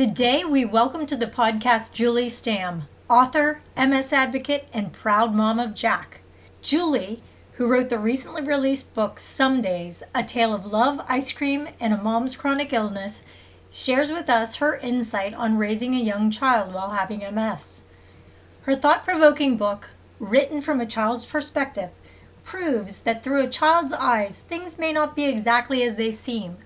Today, we welcome to the podcast Julie Stamm, author, MS advocate, and proud mom of Jack. Julie, who wrote the recently released book Some Days A Tale of Love, Ice Cream, and a Mom's Chronic Illness, shares with us her insight on raising a young child while having MS. Her thought provoking book, written from a child's perspective, proves that through a child's eyes, things may not be exactly as they seem,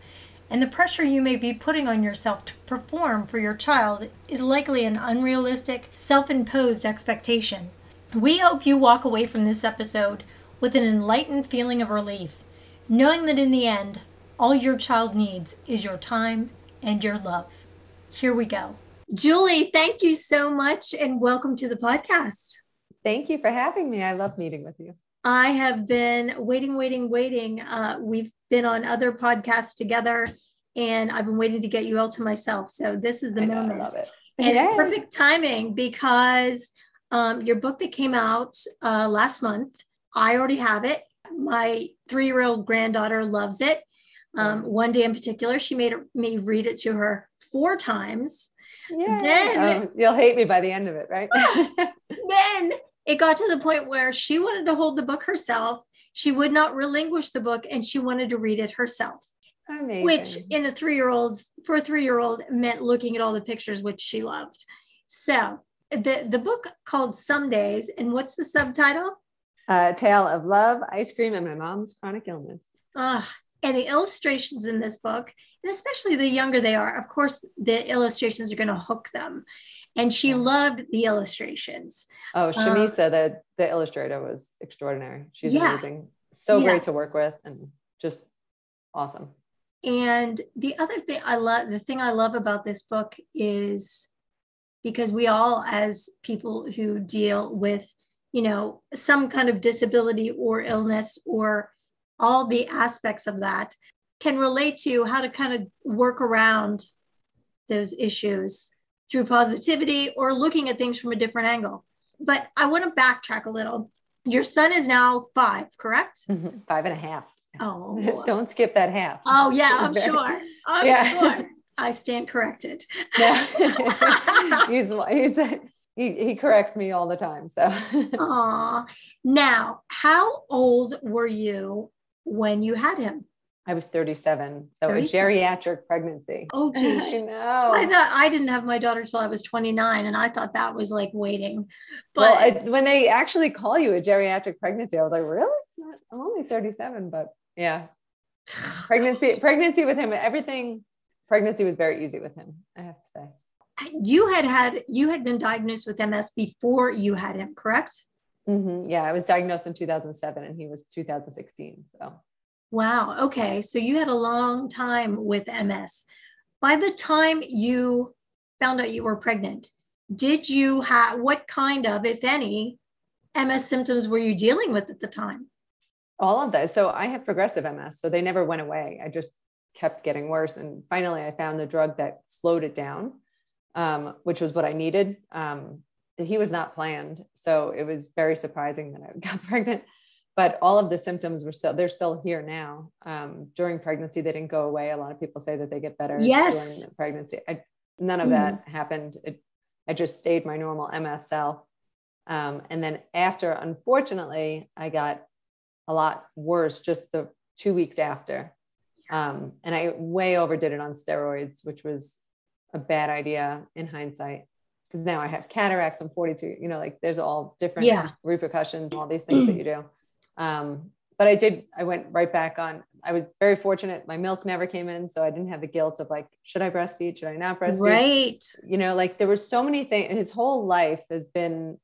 and the pressure you may be putting on yourself to perform for your child is likely an unrealistic, self imposed expectation. We hope you walk away from this episode with an enlightened feeling of relief, knowing that in the end, all your child needs is your time and your love. Here we go. Julie, thank you so much and welcome to the podcast. Thank you for having me. I love meeting with you. I have been waiting, waiting, waiting. Uh, we've been on other podcasts together, and I've been waiting to get you all to myself. So this is the I moment. Know, I love it. And Yay. it's perfect timing because um, your book that came out uh, last month, I already have it. My three year old granddaughter loves it. Um, one day in particular, she made me read it to her four times. Yeah. Then um, you'll hate me by the end of it, right? then it got to the point where she wanted to hold the book herself. She would not relinquish the book and she wanted to read it herself. Amazing. Which in a three year old's for a three-year-old meant looking at all the pictures, which she loved. So the the book called Some Days, and what's the subtitle? A Tale of Love, Ice Cream, and My Mom's Chronic Illness. Ah, and the illustrations in this book, and especially the younger they are, of course, the illustrations are going to hook them. And she yeah. loved the illustrations. Oh, Shamisa, uh, the, the illustrator, was extraordinary. She's yeah. amazing. So yeah. great to work with and just awesome. And the other thing I love, the thing I love about this book is because we all, as people who deal with, you know, some kind of disability or illness or all the aspects of that, can relate to how to kind of work around those issues through positivity or looking at things from a different angle. But I want to backtrack a little. Your son is now five, correct? Mm-hmm. Five and a half. Oh, don't skip that half. Oh, yeah, I'm sure. I'm yeah. sure. I stand corrected. Yeah. he's, he's, he, he corrects me all the time. So, Aww. now, how old were you when you had him? I was 37. So 37. a geriatric pregnancy. Oh, geez. I know. I thought I didn't have my daughter till I was 29, and I thought that was like waiting. But well, I, when they actually call you a geriatric pregnancy, I was like, really? I'm only 37, but yeah. pregnancy, pregnancy with him, everything, pregnancy was very easy with him, I have to say. You had had, you had been diagnosed with MS before you had him, correct? Mm-hmm. Yeah, I was diagnosed in 2007 and he was 2016. So, wow. Okay. So you had a long time with MS. By the time you found out you were pregnant, did you have what kind of, if any, MS symptoms were you dealing with at the time? all of that. So I have progressive MS. So they never went away. I just kept getting worse. And finally, I found the drug that slowed it down, um, which was what I needed. Um, he was not planned. So it was very surprising that I got pregnant. But all of the symptoms were still, they're still here now. Um, during pregnancy, they didn't go away. A lot of people say that they get better yes. during pregnancy. I, none of mm. that happened. It, I just stayed my normal MS self. Um, and then after, unfortunately, I got a lot worse just the two weeks after. Um, and I way overdid it on steroids, which was a bad idea in hindsight. Because now I have cataracts, I'm 42, you know, like there's all different yeah. repercussions, all these things that you do. Um, but I did, I went right back on. I was very fortunate. My milk never came in. So I didn't have the guilt of like, should I breastfeed? Should I not breastfeed? Right. You know, like there were so many things. His whole life has been,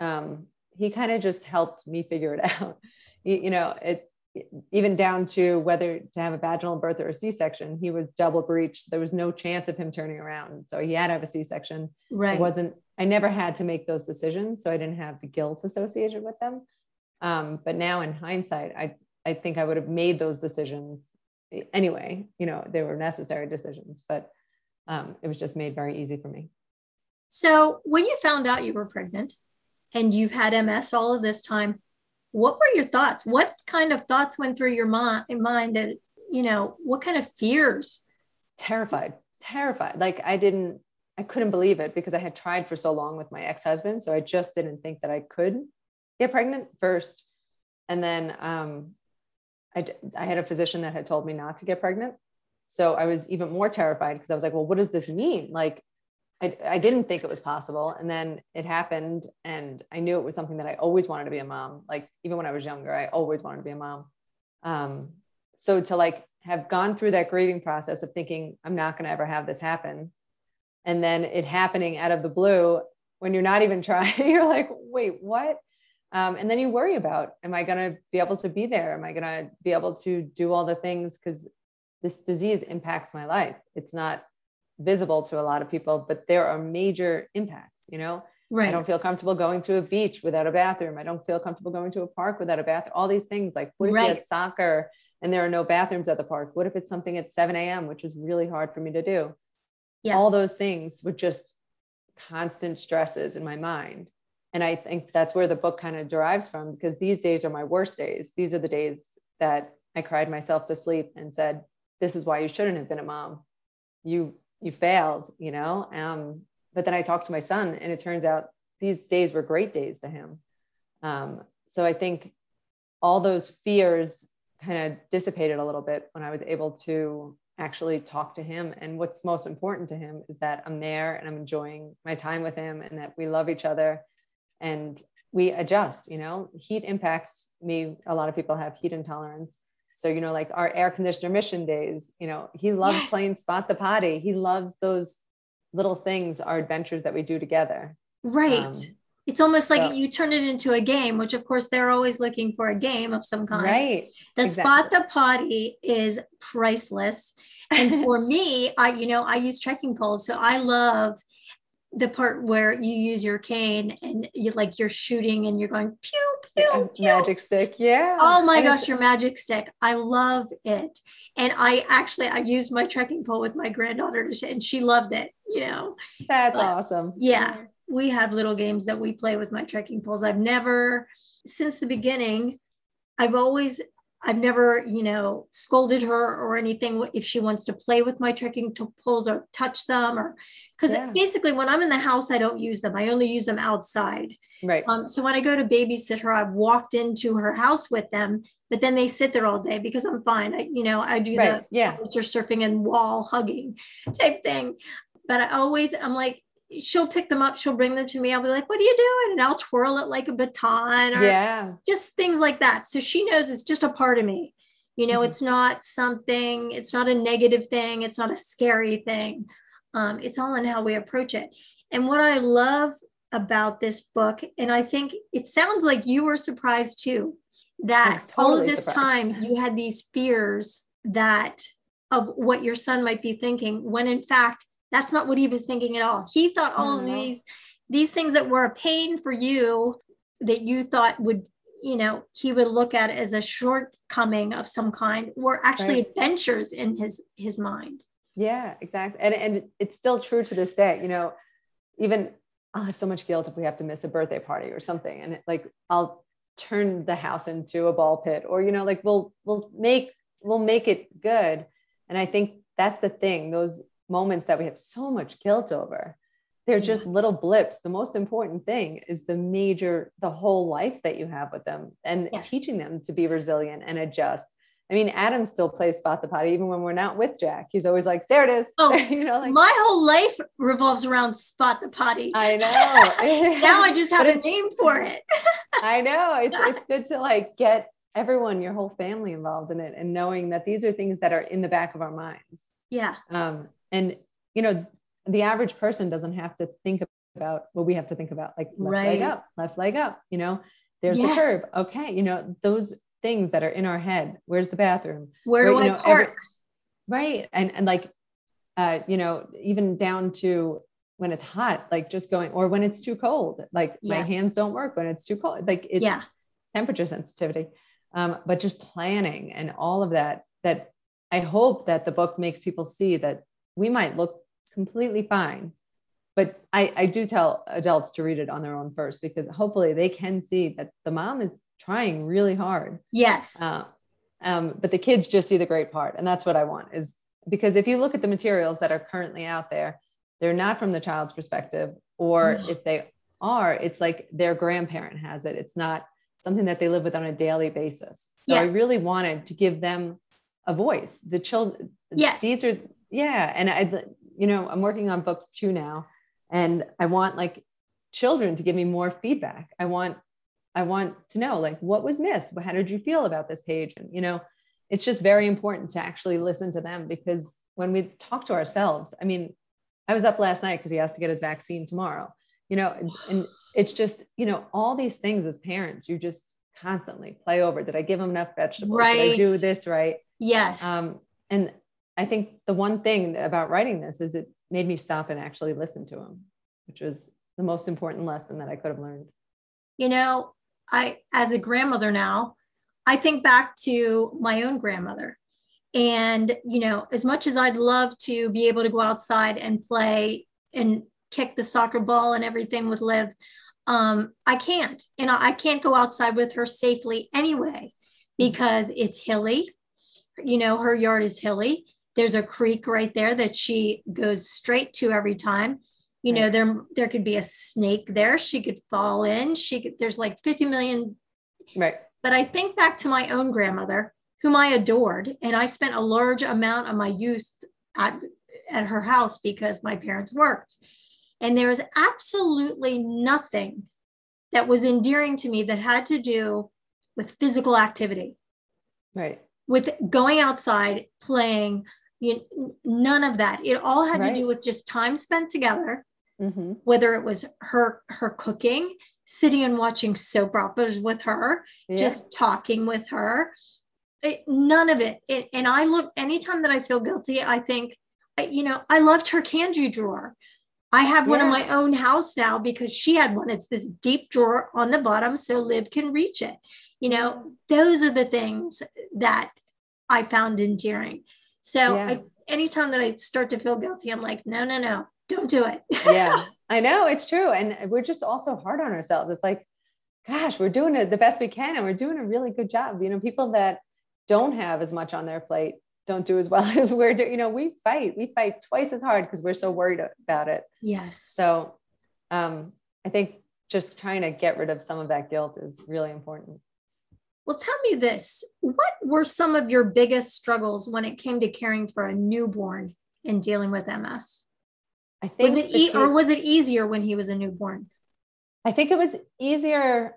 um, he kind of just helped me figure it out you, you know, it even down to whether to have a vaginal birth or a C-section, he was double breech. There was no chance of him turning around. So he had to have a C-section. Right. It wasn't, I never had to make those decisions. So I didn't have the guilt associated with them. Um, but now in hindsight, I, I think I would have made those decisions anyway, you know, they were necessary decisions, but um, it was just made very easy for me. So when you found out you were pregnant and you've had MS all of this time, what were your thoughts? What kind of thoughts went through your mind, mind and, you know, what kind of fears? Terrified, terrified. Like I didn't, I couldn't believe it because I had tried for so long with my ex-husband. So I just didn't think that I could get pregnant first. And then um, I, I had a physician that had told me not to get pregnant. So I was even more terrified because I was like, well, what does this mean? Like, I, I didn't think it was possible. And then it happened. And I knew it was something that I always wanted to be a mom. Like, even when I was younger, I always wanted to be a mom. Um, so to like have gone through that grieving process of thinking, I'm not going to ever have this happen. And then it happening out of the blue when you're not even trying, you're like, wait, what? Um, and then you worry about, am I going to be able to be there? Am I going to be able to do all the things? Because this disease impacts my life. It's not visible to a lot of people, but there are major impacts, you know? Right. I don't feel comfortable going to a beach without a bathroom. I don't feel comfortable going to a park without a bathroom. All these things like what if right. have soccer and there are no bathrooms at the park? What if it's something at 7 a.m., which is really hard for me to do? Yeah. All those things were just constant stresses in my mind. And I think that's where the book kind of derives from because these days are my worst days. These are the days that I cried myself to sleep and said, This is why you shouldn't have been a mom. You you failed, you know? Um, but then I talked to my son and it turns out these days were great days to him. Um, so I think all those fears kind of dissipated a little bit when I was able to actually talk to him. And what's most important to him is that I'm there and I'm enjoying my time with him and that we love each other and we adjust, you know, heat impacts me. A lot of people have heat intolerance. So, you know, like our air conditioner mission days, you know, he loves yes. playing spot the potty. He loves those little things, our adventures that we do together. Right. Um, it's almost like so, you turn it into a game, which of course they're always looking for a game of some kind. Right. The exactly. spot the potty is priceless. And for me, I, you know, I use trekking poles. So I love the part where you use your cane and you like you're shooting and you're going pew pew, pew. magic stick yeah. Oh my and gosh your magic stick. I love it. And i actually i used my trekking pole with my granddaughter and she loved it you know. That's but, awesome. yeah we have little games that we play with my trekking poles. I've never since the beginning i've always I've never, you know, scolded her or anything. If she wants to play with my trekking poles or touch them or because yeah. basically when I'm in the house, I don't use them. I only use them outside. Right. Um, so when I go to babysit her, I've walked into her house with them, but then they sit there all day because I'm fine. I, you know, I do right. the yeah. culture surfing and wall hugging type thing. But I always, I'm like, she'll pick them up, she'll bring them to me. I'll be like, what are you doing? And I'll twirl it like a baton or yeah. just things like that. So she knows it's just a part of me. You know, mm-hmm. it's not something, it's not a negative thing, it's not a scary thing. Um, it's all in how we approach it. And what I love about this book, and I think it sounds like you were surprised too, that totally all of this surprised. time you had these fears that of what your son might be thinking, when in fact that's not what he was thinking at all. He thought all of these these things that were a pain for you that you thought would you know he would look at as a shortcoming of some kind were actually right. adventures in his his mind yeah, exactly. And and it's still true to this day. You know, even I'll have so much guilt if we have to miss a birthday party or something. And it, like I'll turn the house into a ball pit or you know, like we'll we'll make we'll make it good. And I think that's the thing, those moments that we have so much guilt over. They're yeah. just little blips. The most important thing is the major, the whole life that you have with them and yes. teaching them to be resilient and adjust I mean, Adam still plays spot the potty even when we're not with Jack. He's always like, "There it is." Oh, you know, like my whole life revolves around spot the potty. I know. now I just have a name for it. I know. It's it's good to like get everyone, your whole family involved in it, and knowing that these are things that are in the back of our minds. Yeah. Um, and you know, the average person doesn't have to think about what we have to think about, like left right. leg up, left leg up. You know, there's yes. the curve. Okay, you know, those things that are in our head. Where's the bathroom? Where do I know, park? Every, right. And and like uh, you know, even down to when it's hot, like just going, or when it's too cold, like yes. my hands don't work when it's too cold. Like it's yeah. temperature sensitivity. Um, but just planning and all of that, that I hope that the book makes people see that we might look completely fine. But I, I do tell adults to read it on their own first because hopefully they can see that the mom is trying really hard. Yes. Uh, um, but the kids just see the great part. And that's what I want is because if you look at the materials that are currently out there, they're not from the child's perspective, or No. if they are, it's like their grandparent has it. It's not something that they live with on a daily basis. So I really wanted to give them a voice. The children, Yes. these are, yeah. And I, you know, I'm working on book two now, and I want like children to give me more feedback. I want, I want to know like what was missed. How did you feel about this page? And you know, it's just very important to actually listen to them because when we talk to ourselves, I mean, I was up last night because he has to get his vaccine tomorrow. You know, and, and it's just you know all these things as parents, you just constantly play over. Did I give him enough vegetables? Did I do this right? Yes. Um, and I think the one thing about writing this is it made me stop and actually listen to him, which was the most important lesson that I could have learned. you know, I, as a grandmother now, I think back to my own grandmother. And, you know, as much as I'd love to be able to go outside and play and kick the soccer ball and everything with Liv, um, I can't. And I I can't go outside with her safely anyway because it's hilly. You know, her yard is hilly. There's a creek right there that she goes straight to every time. You know there there could be a snake there. She could fall in. She could there's like 50 million Right. but i think back to my own grandmother whom i adored and i spent a large amount of my youth at, at her house because my parents worked. And there was absolutely nothing that was endearing to me that had to do with physical activity. Right. with going outside playing you none of that. It all had to do with just time spent together hmm whether it was her her cooking sitting and watching soap operas with her Yeah. just talking with her. It, none of it. it and i look anytime that i feel guilty i think I- you know i loved her candy drawer. I have one in my own house now because she had one. It's this deep drawer on the bottom so Liv can reach it. You know those are the things that i found endearing so Yeah. I, anytime that i start to feel guilty i'm like no no no don't do it yeah, I know it's true. And we're just also hard on ourselves. It's like, gosh, we're doing it the best we can and we're doing a really good job. You know, people that don't have as much on their plate don't do as well as we're doing. You know, we fight, we fight twice as hard because we're so worried about it. yes So um, I think just trying to get rid of some of that guilt is really important. Well, tell me this. What were some of your biggest struggles when it came to caring for a newborn and dealing with MS? I think Was it e- or was it easier when he was a newborn? I think it was easier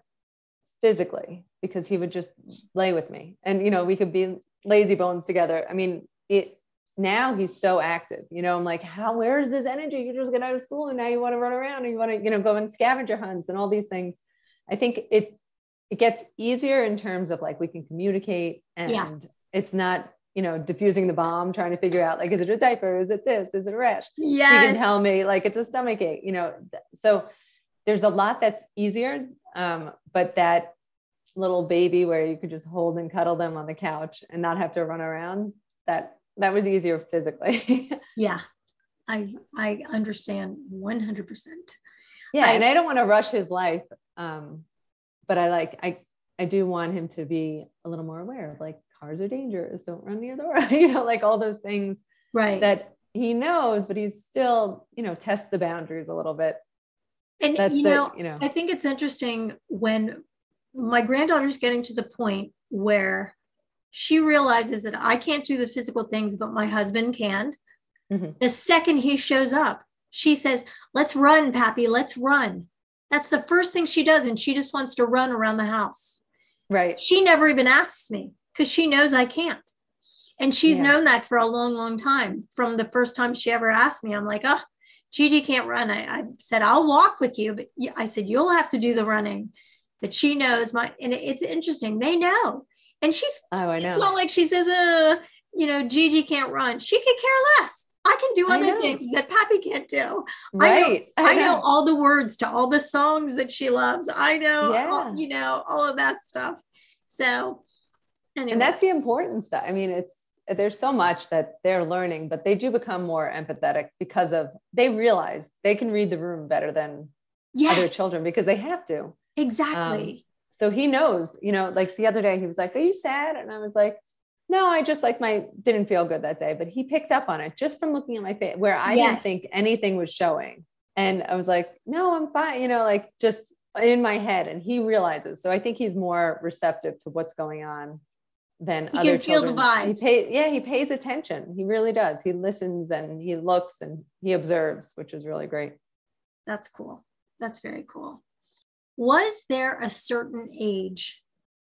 physically because he would just lay with me and you know we could be lazy bones together. I mean, it now he's so active. You know, I'm like, how where is this energy? You just get out of school and now you want to run around and you want to, you know, go on scavenger hunts and all these things. I think it it gets easier in terms of like we can communicate and Yeah. it's not, you know, diffusing the bomb, trying to figure out like, is it a diaper? Is it this? Is it a rash? yeah you can tell me like it's a stomach ache, you know. So there's a lot that's easier, um, but that little baby where you could just hold and cuddle them on the couch and not have to run around, that that was easier physically. Yeah. I I understand 100%. yeah, I- and I don't want to rush his life, um, but I like I I do want him to be a little more aware of like cars are dangerous, don't run near the door, you know, like all those things Right. that he knows, but he's still, you know, test the boundaries a little bit. and That's you the, know, you know, I think it's interesting when my granddaughter's getting to the point where she realizes that I can't do the physical things, but my husband can. Mhm. The second he shows up, she says, Let's run, Pappy, let's run. That's the first thing she does. And she just wants to run around the house. right. She never even asks me because she knows I can't. And she's Yeah. known that for a long, long time. From the first time she ever asked me, I'm like, oh, Gigi can't run. I, I said, I'll walk with you. But I said, you'll have to do the running. But she knows my, and it's interesting. They know. And she's, Oh, I know. it's not like she says, uh, you know, Gigi can't run. She could care less. I can do other things that Pappy can't do. right. I know all the words to all the songs that she loves. I know, Yeah. all, you know, all of that stuff. So, anyway, And that's the important stuff. I mean, it's there's so much that they're learning, but they do become more empathetic because of they realize they can read the room better than yes, other children because they have to. Exactly. Um, so he knows, you know, like the other day he was like, Are you sad? And I was like, no, I just like my didn't feel good that day, but he picked up on it just from looking at my face where I Yes. didn't think anything was showing. And I was like, no, I'm fine, you know, like just in my head. And he realizes. So I think he's more receptive to what's going on than He other can feel the children. He vibes. pay, yeah, he pays attention. He really does. He listens and he looks and he observes, which is really great. That's cool. That's very cool. Was there a certain age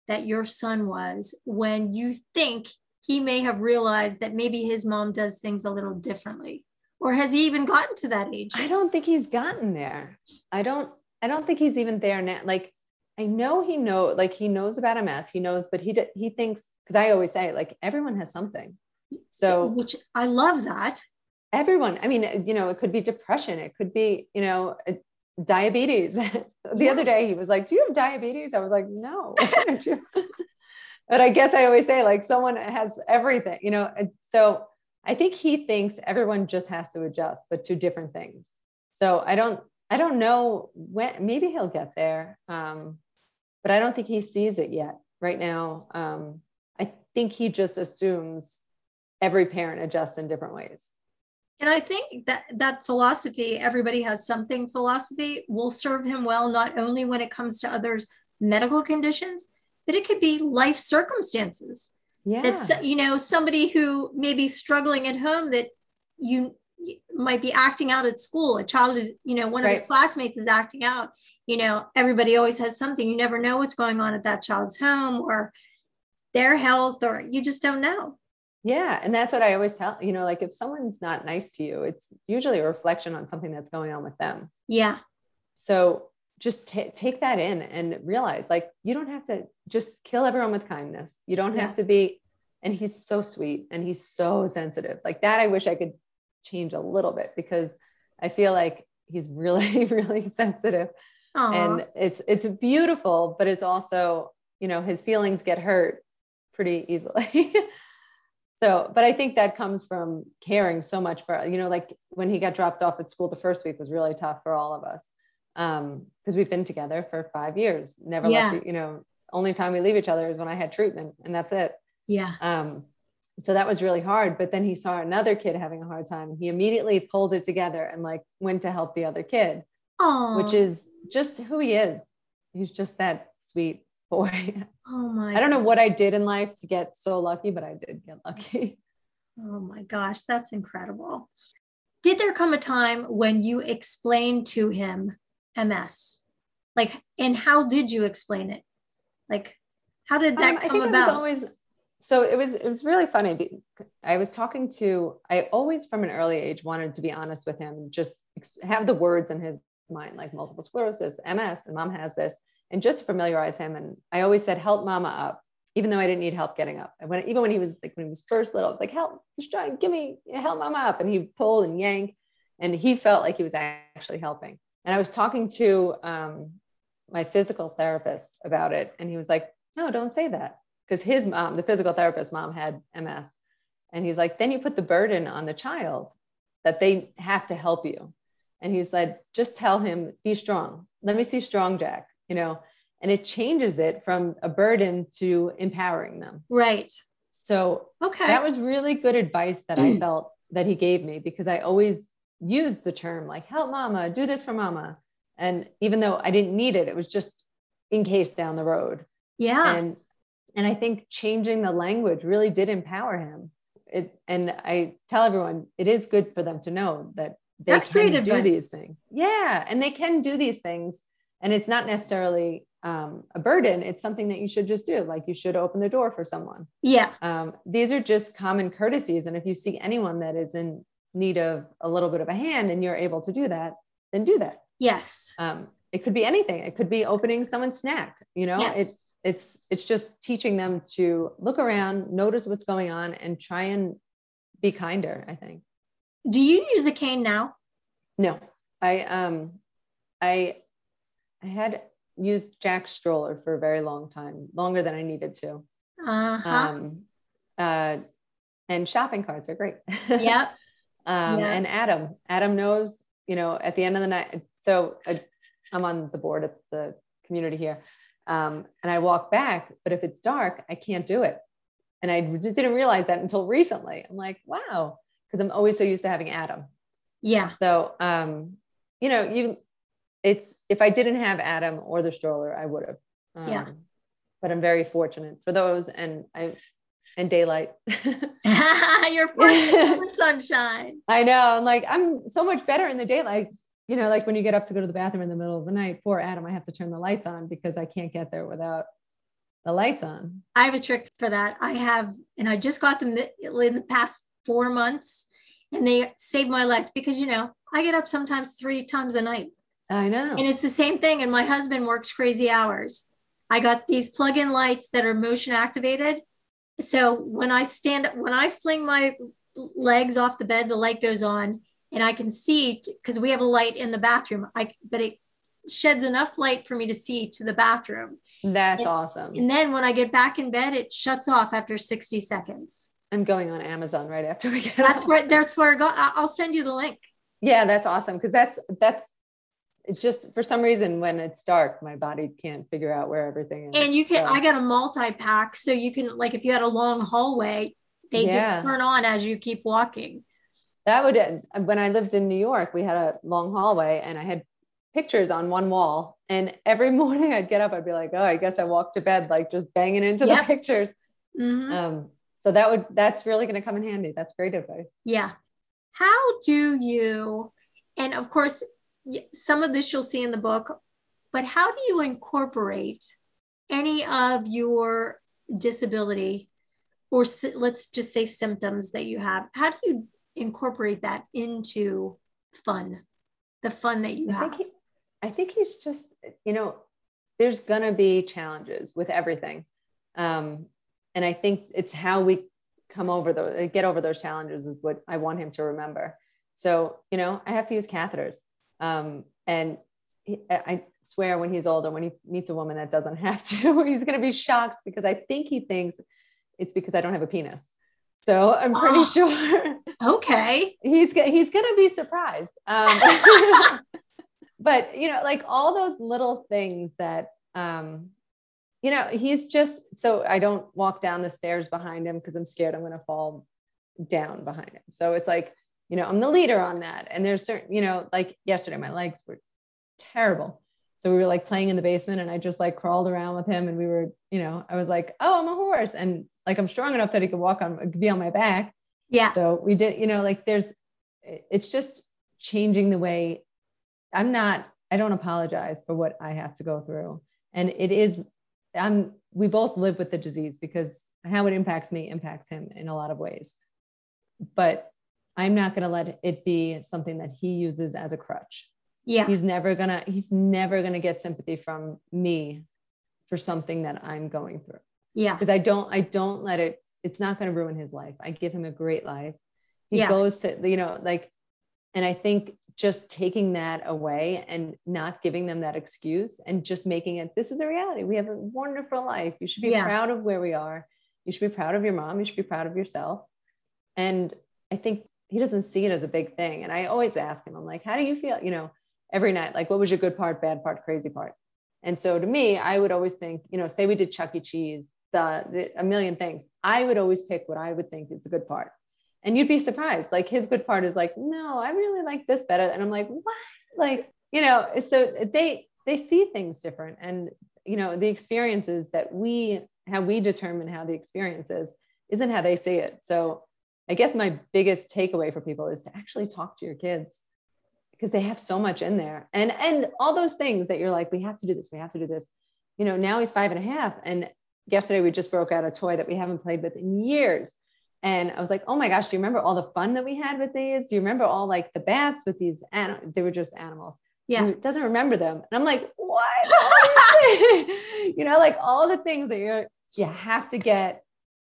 that your son was when you think he may have realized that maybe his mom does things a little differently? Or has he even gotten to that age? I don't think he's gotten there. I don't I don't think he's even there now. Like I know he know like he knows about MS. He knows, but he he thinks because I always say like everyone has something. So Which I love that. everyone, I mean, you know, it could be depression, it could be, you know, diabetes. the Yeah. other day he was like, "Do you have diabetes?" I was like, "No." but I guess I always say like someone has everything, you know. and So I think he thinks everyone just has to adjust, but to different things. So I don't, I don't know when. Maybe he'll get there, um, but I don't think he sees it yet. Right now, um, I think he just assumes every parent adjusts in different ways. And I think that that philosophy, everybody has something philosophy, will serve him well, not only when it comes to others' medical conditions, but it could be life circumstances. Yeah. That's, you know, somebody who may be struggling at home that you you might be acting out at school. A child is, you know, one of his classmates is acting out. You know, everybody always has something. You never know what's going on at that child's home or their health, or you just don't know. Yeah. And that's what I always tell, you know, like if someone's not nice to you, it's usually a reflection on something that's going on with them. Yeah. So just ta- take that in and realize like you don't have to just kill everyone with kindness. You don't Yeah. have to be, and he's so sweet and he's so sensitive. Like that, I wish I could change a little bit because I feel like he's really, really sensitive. Aw. and it's it's beautiful but it's also you know his feelings get hurt pretty easily so but i think that comes from caring so much for you know like when he got dropped off at school the first week was really tough for all of us um because we've been together for five years never Yeah. left you know only time we leave each other is when i had treatment and that's it yeah. um, so that was really hard. But then he saw another kid having a hard time he immediately pulled it together and like went to help the other kid Oh, which is just who he is. He's just that sweet boy. oh my I don't know what I did in life to get so lucky, but I did get lucky. Oh my gosh, that's incredible. Did there come a time when you explained to him MS? Like, and how did you explain it? Like, how did that Um, I come think it was about? always so it was it was really funny. I was talking to I always from an early age wanted to be honest with him and just have the words in his mind like multiple sclerosis, MS, and mom has this, and just familiarize him. And I always said, help mama up, even though I didn't need help getting up. And when even when he was like when he was first little, I was like, help, just try, give me help mama up. And he pulled and yanked, and he felt like he was actually helping. And I was talking to um, my physical therapist about it, and he was like, no, don't say that because his mom, the physical therapist mom, had MS. And he's like, then you put the burden on the child that they have to help you. And he's like, just tell him, be strong. Let me see strong Jack, you know, and it changes it from a burden to empowering them. right. So Okay. that was really good advice that I mm. felt that he gave me because I always used the term like, help mama, do this for mama. And even though I didn't need it, it was just in case down the road yeah. and and i think changing the language really did empower him it and i tell everyone it is good for them to know that they That's can great do advice. these things yeah and they can do these things and it's not necessarily um, a burden. It's something that you should just do. Like you should open the door for someone. Yeah. um, these are just common courtesies. And if you see anyone that is in need of a little bit of a hand and you're able to do that then do that. Yes. um, it could be anything. It could be opening someone's snack you know? Yes. it's it's it's just teaching them to look around notice what's going on and try and be kinder i think. Do you use a cane now? no. I um i i had used jack's stroller for a very long time longer than i needed to Uh huh. um uh and shopping carts are great yep. um, Yeah. and Adam. Adam knows, you know, at the end of the night. So I, I'm on the board at the community here, um, and I walk back. But if it's dark, I can't do it. And I didn't realize that until recently. I'm like, wow, because I'm always so used to having Adam. Yeah. So, um, you know, you, it's, if I didn't have Adam or the stroller, I would have. Um, Yeah. But I'm very fortunate for those. And I, and daylight. You're fortunate the sunshine. I know. I'm like, I'm so much better in the daylight. You know, like when you get up to go to the bathroom in the middle of the night, poor Adam, I have to turn the lights on because I can't get there without the lights on. I have a trick for that. I have, and I just got them in the past four months, and they saved my life because you know I get up sometimes three times a night, I know. and it's the same thing. And my husband works crazy hours. I got these plug-in lights that are motion activated. So when I stand, when I fling my legs off the bed, the light goes on, and I can see because we have a light in the bathroom. I but it sheds enough light for me to see to the bathroom. That's And- awesome. And then when I get back in bed, it shuts off after 60 seconds. I'm going on Amazon right after we get That's off. where that's where I I'll send you the link. Yeah, that's awesome. Cause that's, that's, it's just for some reason when it's dark, my body can't figure out where everything is. And you can, So- I got a multi pack. So you can, like, if you had a long hallway, they Yeah. just turn on as you keep walking. that would when i lived in new york we had a long hallway and i had pictures on one wall and every morning i'd get up i'd be like oh i guess i walked to bed like just banging into Yep. the pictures Mhm. um so that would that's really going to come in handy that's great advice Yeah. How do you, and of course, some of this you'll see in the book, but how do you incorporate any of your disability or let's just say symptoms that you have? How do you incorporate that into fun, the fun that you i have? think he, i think he's just you know there's going to be challenges with everything um and i think it's how we come over those get over those challenges is what i want him to remember so you know i have to use catheters um and he, I swear when he's older, when he meets a woman that doesn't have to, he's going to be shocked because I think he thinks it's because I don't have a penis. So I'm pretty Oh. sure Okay. he's he's going to be surprised. Um, but you know, like all those little things that, um, you know, he's just so I don't walk down the stairs behind him because I'm scared I'm going to fall down behind him. So it's like, you know, I'm the leader on that. And there's certain, you know, like yesterday, my legs were terrible. So we were like playing in the basement and I just like crawled around with him and we were, you know, I was like, oh, I'm a horse. And like I'm strong enough that he could walk on, uh, be on my back. Yeah. So we did, you know, like there's, it's just changing the way I'm not, I don't apologize for what I have to go through. And it is, I'm, we both live with the disease because how it impacts me impacts him in a lot of ways. But I'm not going to let it be something that he uses as a crutch. Yeah. He's never gonna, he's never gonna get sympathy from me for something that I'm going through Yeah. because I don't I don't let it it's not going to ruin his life. I give him a great life. He Yeah. goes to you know like and I think just taking that away and not giving them that excuse and just making it this is the reality. We have a wonderful life. You should be Yeah. proud of where we are. You should be proud of your mom. You should be proud of yourself. And I think he doesn't see it as a big thing. And I always ask him, I'm like, how do you feel? You know, every night, like, what was your good part, bad part, crazy part? And so to me, I would always think, you know, say we did Chuck E. Cheese, the, the a million things. I would always pick what I would think is the good part. And you'd be surprised. Like his good part is like, no, I really like this better. And I'm like, what? Like, you know, so they they see things different. And you know, the experiences that we how we determine how the experience is isn't how they see it. So I guess my biggest takeaway for people is to actually talk to your kids because they have so much in there. And and all those things that you're like we have to do this we have to do this. You know now he's five and a half and yesterday we just broke out a toy that we haven't played with in years. And i was like oh my gosh do you remember all the fun that we had with these? Do you remember all like the bats with these anim- they were just animals. Yeah. He doesn't remember them. And i'm like what? All these things? you know like all the things that you're you have to get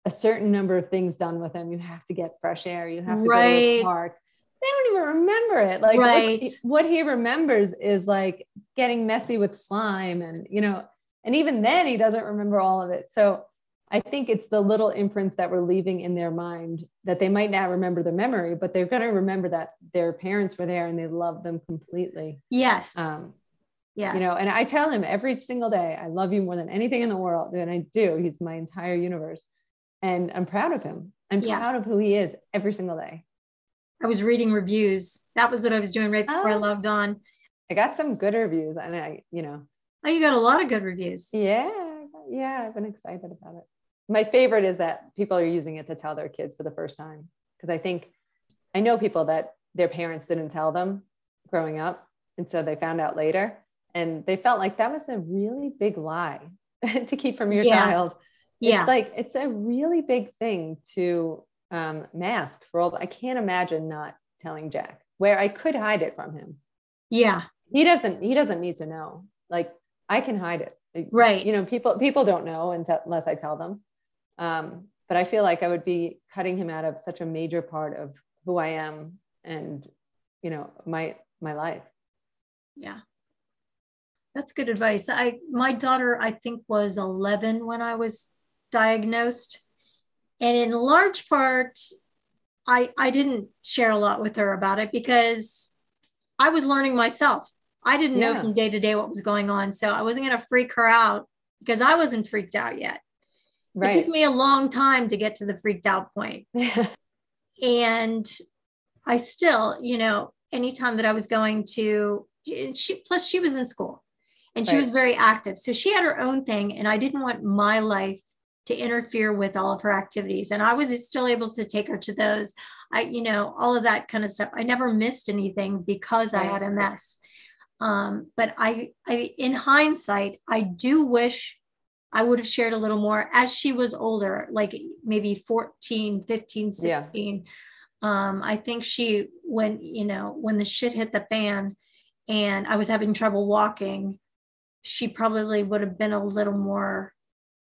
a certain number of things done with them you have to get fresh air you have to go to the park they don't even remember it. Like what- Right. what, he remembers is like getting messy with slime and you know, and even then he doesn't remember all of it. So I think it's the little imprints that we're leaving in their mind that they might not remember the memory, but they're going to remember that their parents were there and they loved them completely. Yes. Um, yes. you know, and I tell him every single day, I love you more than anything in the world. And I do. He's my entire universe. And I'm proud of him. I'm yeah. proud of who he is every single day. I was reading reviews. That was what I was doing right before oh. I logged on. I got some good reviews and I, you know. Oh, you got a lot of good reviews. Yeah. Yeah. I've been excited about it. My favorite is that people are using it to tell their kids for the first time. Because I think I know people that their parents didn't tell them growing up. And so they found out later and they felt like that was a really big lie to keep from your yeah. child. Yeah. It's like, it's a really big thing to um, mask for all. I can't imagine not telling Jack where I could hide it from him. Yeah. He doesn't, he doesn't need to know. Like I can hide it. Right. You know, people, people don't know until, unless I tell them. Um, but I feel like I would be cutting him out of such a major part of who I am and, you know, my, my life. Yeah. That's good advice. I, my daughter, I think was 11 when I was diagnosed. And in large part, I, I didn't share a lot with her about it because I was learning myself. I didn't yeah. know from day to day what was going on. So I wasn't going to freak her out because I wasn't freaked out yet. Right. It took me a long time to get to the freaked out point. and I still, you know, anytime that I was going to, she, plus she was in school and she right. was very active. So she had her own thing. And I didn't want my life to interfere with all of her activities. And I was still able to take her to those. I, you know, all of that kind of stuff. I never missed anything because I had MS. Um, but I, I, in hindsight, I do wish I would have shared a little more as she was older, like maybe 14, 15, 16. Yeah. Um, I think she, when, you know, when the shit hit the fan and I was having trouble walking, she probably would have been a little more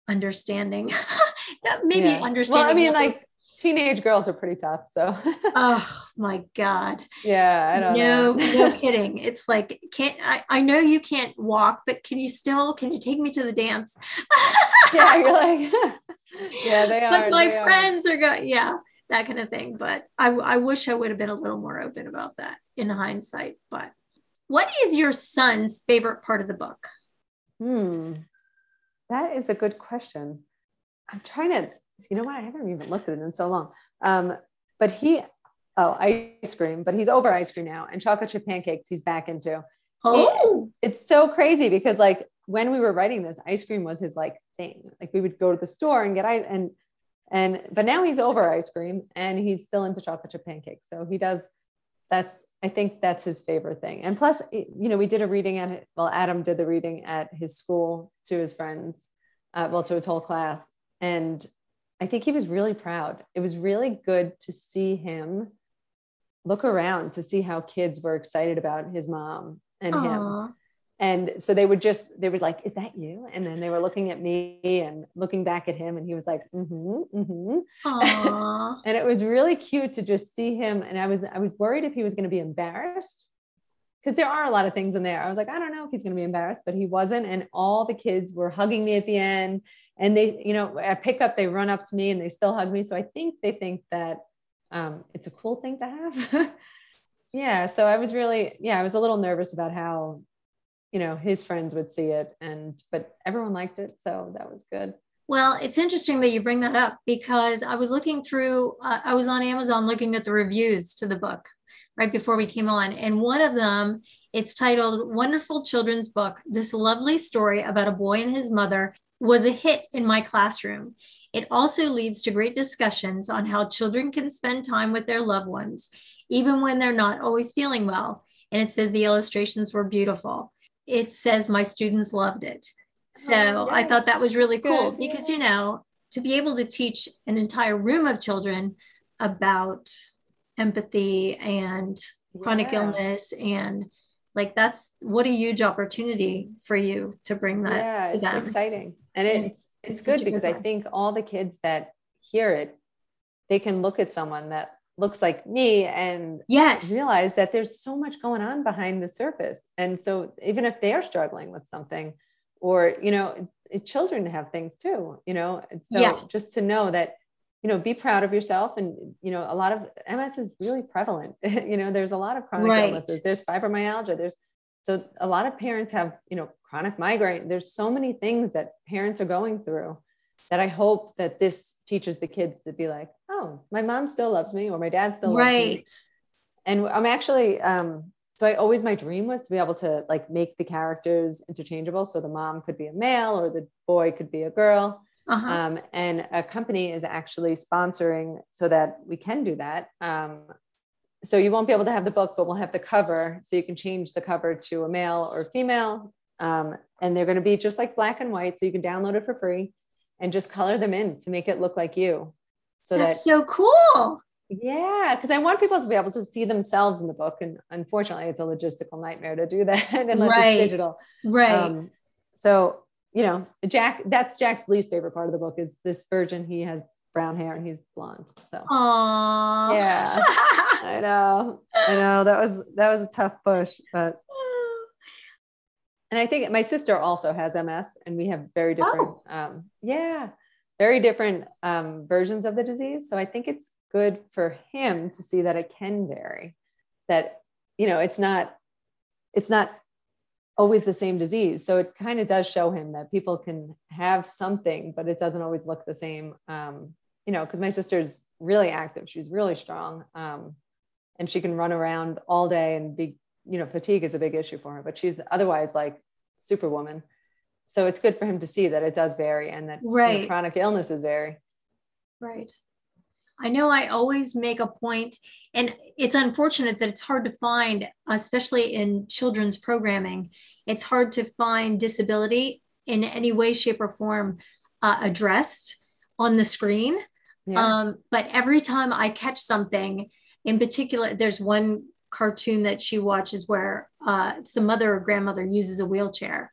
understanding. Maybe yeah. understanding. Well, I mean, like teenage girls are pretty tough. So. oh my God. Yeah, I don't no, know. no kidding. It's like, can't I, I know you can't walk, but can you still, can you take me to the dance? yeah, you're like, yeah, they are. But my friends are, are going, yeah, that kind of thing. But I, I wish I would have been a little more open about that in hindsight. But what is your son's favorite part of the book? Hmm. That is a good question. I'm trying to, you know what? I haven't even looked at it in so long. Um, but he, oh, ice cream, but he's over ice cream now and chocolate chip pancakes he's back into. Oh, it's so crazy because like when we were writing this, ice cream was his like thing. Like we would go to the store and get ice and, and, but now he's over ice cream and he's still into chocolate chip pancakes. So he does, that's, I think that's his favorite thing. And plus, you know, we did a reading at it. Well, Adam did the reading at his school to his friends, uh, well, to his whole class. And I think he was really proud. It was really good to see him look around to see how kids were excited about his mom and Aww. him and so they would just they were like is that you? And then they were looking at me and looking back at him and he was like mm-hmm mm-hmm. And it was really cute to just see him and i was i was worried if he was going to be embarrassed because there are a lot of things in there. I was like i don't know if he's going to be embarrassed but he wasn't and all the kids were hugging me at the end and they you know at pickup they run up to me and they still hug me so i think they think that um, it's a cool thing to have. Yeah so i was really yeah i was a little nervous about how you know his friends would see it and but everyone liked it so that was good. Well it's interesting that you bring that up because i was looking through uh, i was on amazon looking at the reviews to the book right before we came on and one of them it's titled wonderful children's book this lovely story about a boy and his mother was a hit in my classroom. It also leads to great discussions on how children can spend time with their loved ones even when they're not always feeling well and it says the illustrations were beautiful it says my students loved it. Oh, so oh, yes. I thought that was really cool Good. because, you know, to be able to teach an entire room of children about empathy and chronic yeah. illness and like that's what a huge opportunity for you to bring that yeah it's them. exciting and, and it's it's, it's good because good i think all the kids that hear it they can look at someone that looks like me and yes. realize that there's so much going on behind the surface. And so even if they're struggling with something or you know children have things too you know? And so yeah. just to know that you know be proud of yourself and you know a lot of ms is really prevalent. You know there's a lot of chronic right. illnesses. There's fibromyalgia. There's so a lot of parents have you know chronic migraine. There's so many things that parents are going through that I hope that this teaches the kids to be like, oh, my mom still loves me or my dad still loves right. me. And I'm actually, um, so I always, my dream was to be able to like make the characters interchangeable. So the mom could be a male or the boy could be a girl. Uh-huh. Um, and a company is actually sponsoring so that we can do that. Um, so you won't be able to have the book, but we'll have the cover. So you can change the cover to a male or female. Um, and they're going to be just like black and white. So you can download it for free and just color them in to make it look like you. So that's that, so cool. Yeah, because I want people to be able to see themselves in the book. And unfortunately, it's a logistical nightmare to do that unless right. it's digital. Right. Um, so, you know, Jack, that's Jack's least favorite part of the book is this virgin. He has brown hair and he's blonde. So, Aww. yeah, I know. I know that was, that was a tough push, but, and I think my sister also has MS and we have very different, oh. um, yeah, very different um, versions of the disease. So I think it's good for him to see that it can vary that you know it's not it's not always the same disease so it kind of does show him that people can have something but it doesn't always look the same um, you know because my sister's really active she's really strong um, and she can run around all day and be you know fatigue is a big issue for her but she's otherwise like superwoman so it's good for him to see that it does vary and that right. you know, chronic illnesses vary right I know I always make a point, and it's unfortunate that it's hard to find, especially in children's programming. It's hard to find disability in any way, shape, or form uh, addressed on the screen. Yeah. Um, but every time I catch something, in particular, there's one cartoon that she watches where uh, it's the mother or grandmother uses a wheelchair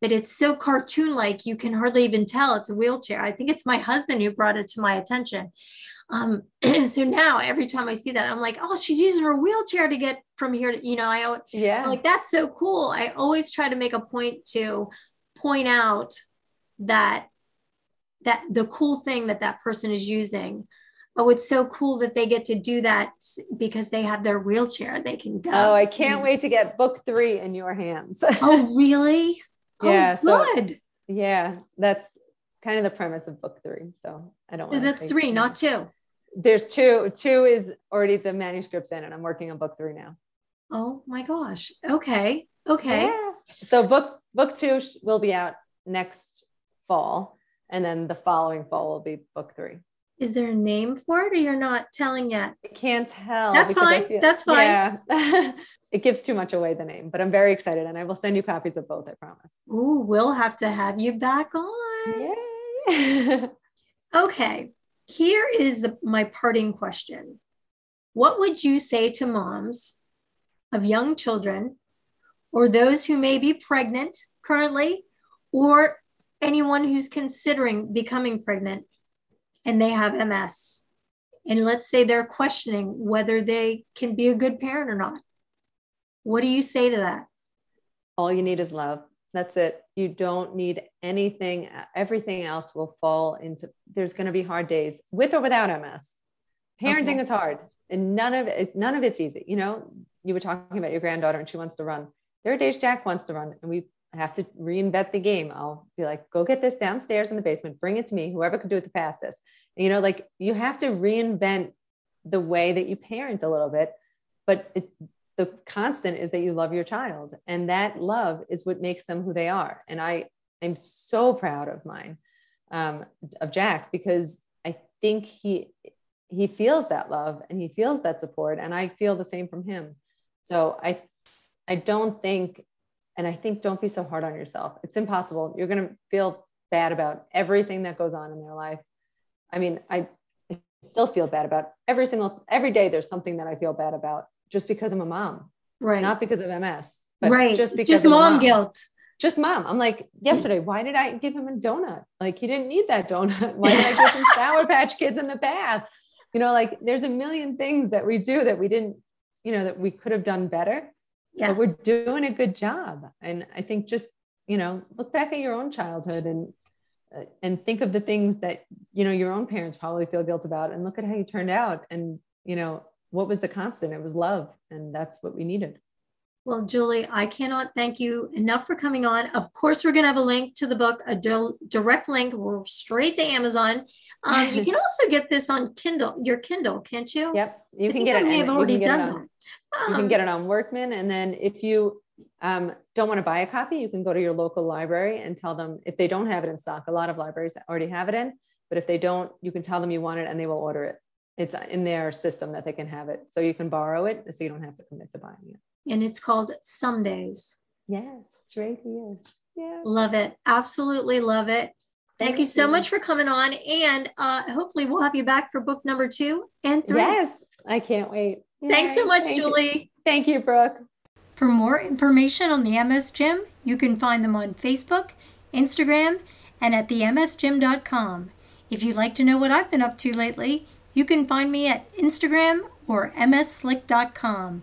but it's so cartoon like you can hardly even tell it's a wheelchair. I think it's my husband who brought it to my attention. Um, so now every time I see that, I'm like, oh, she's using her wheelchair to get from here to, you know, I, yeah, I'm like, that's so cool. I always try to make a point to point out that, that the cool thing that that person is using. Oh, it's so cool that they get to do that because they have their wheelchair. They can go. Oh, I can't wait to get book three in your hands. oh, really? Oh, yeah. Oh, good. So, yeah, that's kind of the premise of book three. So I don't. So that's three, not two. There's two. Two is already the manuscript's in, and I'm working on book three now. Oh my gosh. Okay. Okay. Yeah. So book book two will be out next fall, and then the following fall will be book three. Is there a name for it, or you're not telling yet? I can't tell. That's fine. Feel, That's fine. Yeah. it gives too much away the name, but I'm very excited and I will send you copies of both, I promise. Ooh, we'll have to have you back on. Yay. okay. Here is the, my parting question. What would you say to moms of young children or those who may be pregnant currently or anyone who's considering becoming pregnant and they have MS? And let's say they're questioning whether they can be a good parent or not what do you say to that? All you need is love. That's it. You don't need anything. Everything else will fall into, there's going to be hard days with or without MS. Parenting okay. is hard and none of it, none of it's easy. You know, you were talking about your granddaughter and she wants to run. There are days Jack wants to run and we have to reinvent the game. I'll be like, go get this downstairs in the basement, bring it to me, whoever can do it the fastest. You know, like you have to reinvent the way that you parent a little bit, but it, the constant is that you love your child and that love is what makes them who they are and i i'm so proud of mine um, of jack because i think he he feels that love and he feels that support and i feel the same from him so i i don't think and i think don't be so hard on yourself it's impossible you're going to feel bad about everything that goes on in their life i mean i still feel bad about every single every day there's something that i feel bad about just because I'm a mom. Right. Not because of MS. right. Just because just mom, mom guilt. Just mom. I'm like, yesterday, why did I give him a donut? Like he didn't need that donut. Why did I give him Sour Patch Kids in the bath? You know, like there's a million things that we do that we didn't, you know, that we could have done better. Yeah. But we're doing a good job. And I think just, you know, look back at your own childhood and uh, and think of the things that you know your own parents probably feel guilt about and look at how you turned out and you know what was the constant? It was love. And that's what we needed. Well, Julie, I cannot thank you enough for coming on. Of course, we're going to have a link to the book, a do- direct link straight to Amazon. Um, you can also get this on Kindle, your Kindle, can't you? Yep, you can get it. I've already done on, that. you can get it on Workman, and then if you um, don't want to buy a copy, you can go to your local library and tell them if they don't have it in stock. A lot of libraries already have it in, but if they don't, you can tell them you want it, and they will order it. It's in their system that they can have it, so you can borrow it, so you don't have to commit to buying it and it's called Some Days. Yes, it's right here. Yeah. Love it. Absolutely love it. Thank, Thank you so you. much for coming on. And uh, hopefully, we'll have you back for book number two and three. Yes, I can't wait. Thanks so much, Thank Julie. You. Thank you, Brooke. For more information on the MS Gym, you can find them on Facebook, Instagram, and at themsgym.com. If you'd like to know what I've been up to lately, you can find me at Instagram or msslick.com.